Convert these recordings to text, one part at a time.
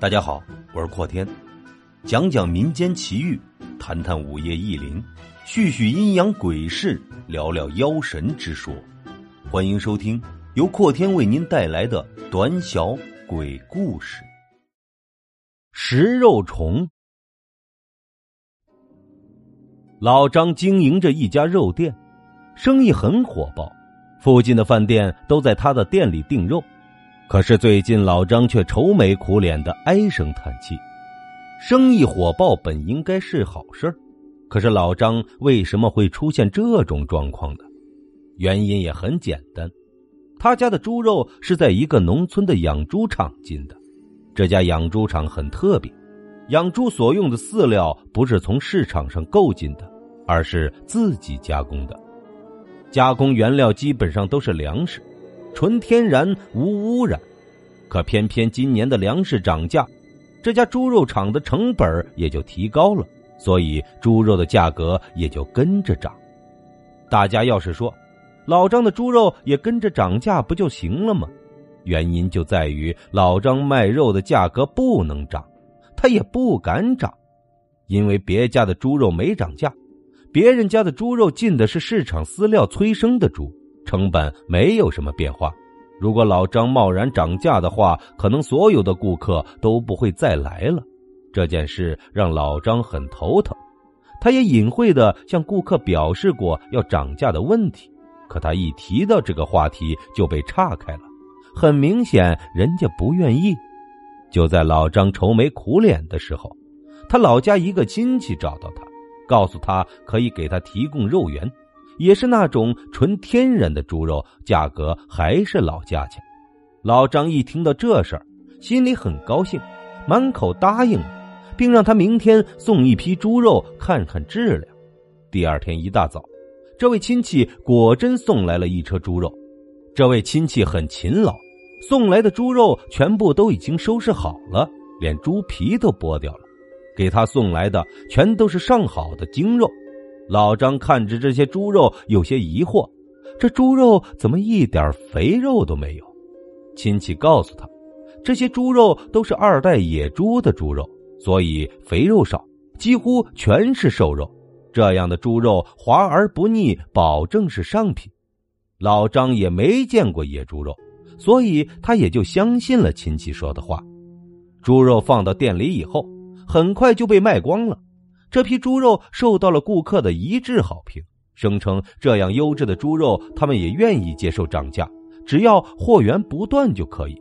大家好，我是阔天，讲讲民间奇遇，谈谈午夜异灵，叙叙阴阳鬼事，聊聊妖神之说。欢迎收听由阔天为您带来的短小鬼故事。食肉虫。老张经营着一家肉店，生意很火爆，附近的饭店都在他的店里订肉。可是最近老张却愁眉苦脸的唉声叹气，生意火爆本应该是好事可是老张为什么会出现这种状况呢？原因也很简单，他家的猪肉是在一个农村的养猪场进的，这家养猪场很特别，养猪所用的饲料不是从市场上购进的，而是自己加工的，加工原料基本上都是粮食。纯天然无污染，可偏偏今年的粮食涨价，这家猪肉厂的成本也就提高了，所以猪肉的价格也就跟着涨。大家要是说，老张的猪肉也跟着涨价不就行了吗？原因就在于老张卖肉的价格不能涨，他也不敢涨，因为别家的猪肉没涨价，别人家的猪肉进的是市场饲料催生的猪。成本没有什么变化，如果老张贸然涨价的话，可能所有的顾客都不会再来了。这件事让老张很头疼，他也隐晦的向顾客表示过要涨价的问题，可他一提到这个话题就被岔开了，很明显人家不愿意。就在老张愁眉苦脸的时候，他老家一个亲戚找到他，告诉他可以给他提供肉源。也是那种纯天然的猪肉，价格还是老价钱。老张一听到这事儿，心里很高兴，满口答应，并让他明天送一批猪肉看看质量。第二天一大早，这位亲戚果真送来了一车猪肉。这位亲戚很勤劳，送来的猪肉全部都已经收拾好了，连猪皮都剥掉了，给他送来的全都是上好的精肉。老张看着这些猪肉，有些疑惑：这猪肉怎么一点肥肉都没有？亲戚告诉他，这些猪肉都是二代野猪的猪肉，所以肥肉少，几乎全是瘦肉。这样的猪肉滑而不腻，保证是上品。老张也没见过野猪肉，所以他也就相信了亲戚说的话。猪肉放到店里以后，很快就被卖光了。这批猪肉受到了顾客的一致好评，声称这样优质的猪肉，他们也愿意接受涨价，只要货源不断就可以。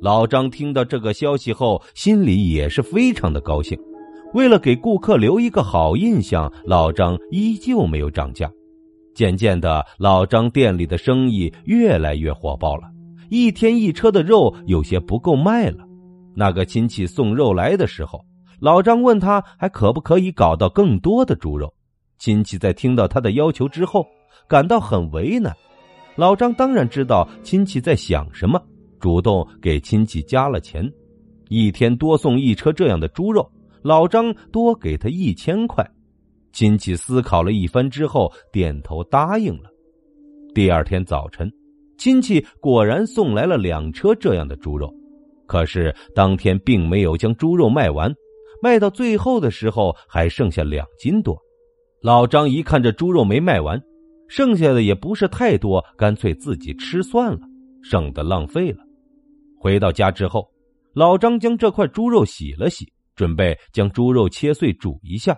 老张听到这个消息后，心里也是非常的高兴。为了给顾客留一个好印象，老张依旧没有涨价。渐渐的，老张店里的生意越来越火爆了，一天一车的肉有些不够卖了。那个亲戚送肉来的时候。老张问他还可不可以搞到更多的猪肉？亲戚在听到他的要求之后，感到很为难。老张当然知道亲戚在想什么，主动给亲戚加了钱，一天多送一车这样的猪肉，老张多给他一千块。亲戚思考了一番之后，点头答应了。第二天早晨，亲戚果然送来了两车这样的猪肉，可是当天并没有将猪肉卖完。卖到最后的时候还剩下两斤多，老张一看这猪肉没卖完，剩下的也不是太多，干脆自己吃算了，省得浪费了。回到家之后，老张将这块猪肉洗了洗，准备将猪肉切碎煮一下。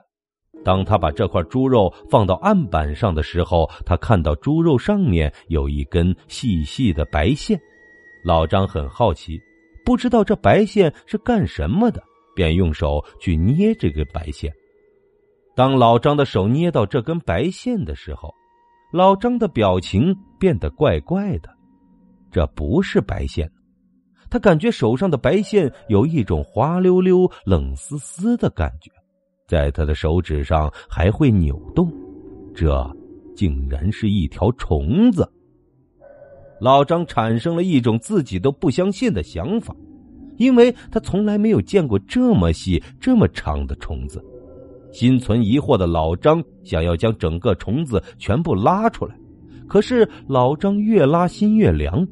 当他把这块猪肉放到案板上的时候，他看到猪肉上面有一根细细的白线，老张很好奇，不知道这白线是干什么的。便用手去捏这根白线。当老张的手捏到这根白线的时候，老张的表情变得怪怪的。这不是白线，他感觉手上的白线有一种滑溜溜、冷丝丝的感觉，在他的手指上还会扭动。这竟然是一条虫子！老张产生了一种自己都不相信的想法。因为他从来没有见过这么细、这么长的虫子，心存疑惑的老张想要将整个虫子全部拉出来，可是老张越拉心越凉，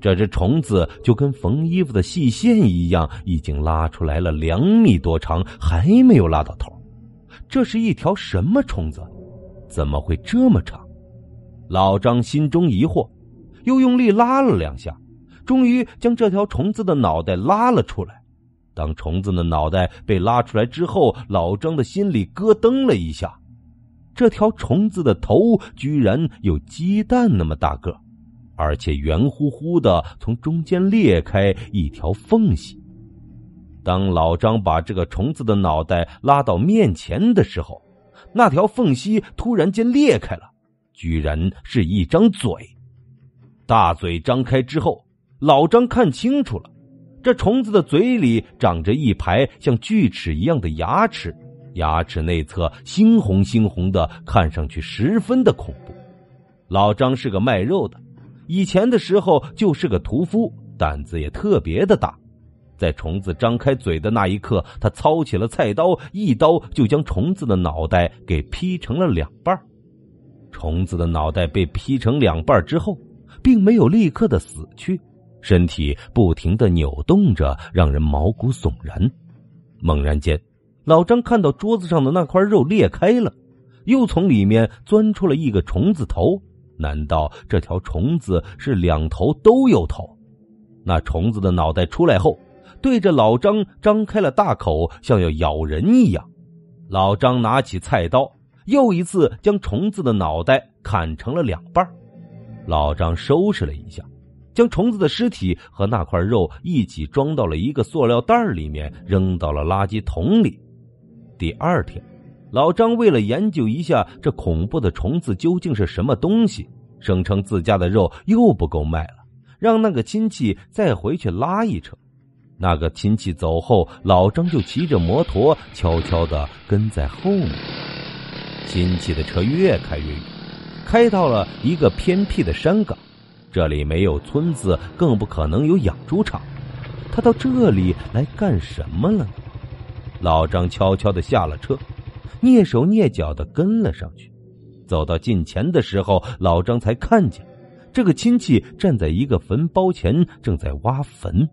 这只虫子就跟缝衣服的细线一样，已经拉出来了两米多长，还没有拉到头。这是一条什么虫子？怎么会这么长？老张心中疑惑，又用力拉了两下，终于将这条虫子的脑袋拉了出来。当虫子的脑袋被拉出来之后，老张的心里咯噔了一下。这条虫子的头居然有鸡蛋那么大个，而且圆乎乎的，从中间裂开一条缝隙。当老张把这个虫子的脑袋拉到面前的时候，那条缝隙突然间裂开了，居然是一张嘴。大嘴张开之后，老张看清楚了。这虫子的嘴里长着一排像锯齿一样的牙齿，牙齿内侧猩红猩红的，看上去十分的恐怖。老张是个卖肉的，以前的时候就是个屠夫，胆子也特别的大。在虫子张开嘴的那一刻，他操起了菜刀，一刀就将虫子的脑袋给劈成了两半。虫子的脑袋被劈成两半之后，并没有立刻的死去。身体不停的扭动着，让人毛骨悚然。猛然间，老张看到桌子上的那块肉裂开了，又从里面钻出了一个虫子头。难道这条虫子是两头都有头？那虫子的脑袋出来后，对着老张张开了大口，像要咬人一样。老张拿起菜刀，又一次将虫子的脑袋砍成了两半。老张收拾了一下。将虫子的尸体和那块肉一起装到了一个塑料袋里面，扔到了垃圾桶里。第二天，老张为了研究一下这恐怖的虫子究竟是什么东西，声称自家的肉又不够卖了，让那个亲戚再回去拉一车。那个亲戚走后，老张就骑着摩托悄悄的跟在后面。亲戚的车越开越远，开到了一个偏僻的山岗。这里没有村子，更不可能有养猪场。他到这里来干什么了？老张悄悄的下了车，蹑手蹑脚的跟了上去。走到近前的时候，老张才看见这个亲戚站在一个坟包前，正在挖坟。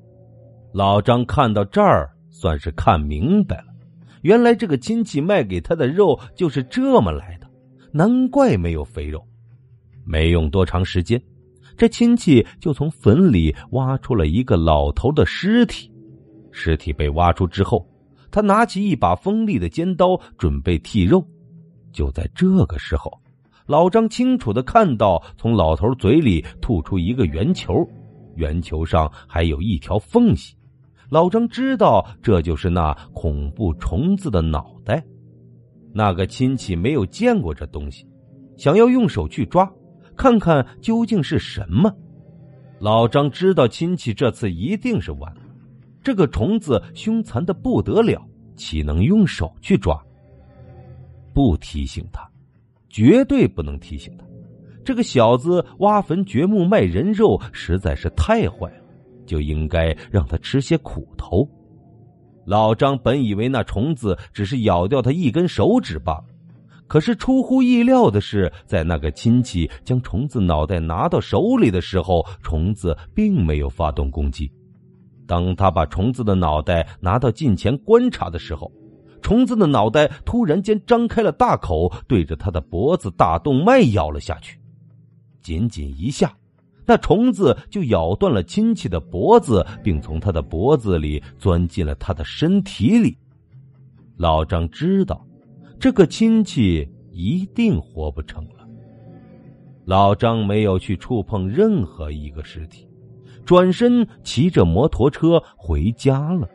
老张看到这儿，算是看明白了，原来这个亲戚卖给他的肉就是这么来的，难怪没有肥肉。没用多长时间。这亲戚就从坟里挖出了一个老头的尸体，尸体被挖出之后，他拿起一把锋利的尖刀准备剔肉。就在这个时候，老张清楚的看到从老头嘴里吐出一个圆球，圆球上还有一条缝隙。老张知道这就是那恐怖虫子的脑袋。那个亲戚没有见过这东西，想要用手去抓。看看究竟是什么？老张知道亲戚这次一定是完了。这个虫子凶残的不得了，岂能用手去抓？不提醒他，绝对不能提醒他。这个小子挖坟掘墓卖人肉，实在是太坏了，就应该让他吃些苦头。老张本以为那虫子只是咬掉他一根手指罢了。可是出乎意料的是，在那个亲戚将虫子脑袋拿到手里的时候，虫子并没有发动攻击。当他把虫子的脑袋拿到近前观察的时候，虫子的脑袋突然间张开了大口，对着他的脖子大动脉咬了下去。仅仅一下，那虫子就咬断了亲戚的脖子，并从他的脖子里钻进了他的身体里。老张知道。这个亲戚一定活不成了。老张没有去触碰任何一个尸体，转身骑着摩托车回家了。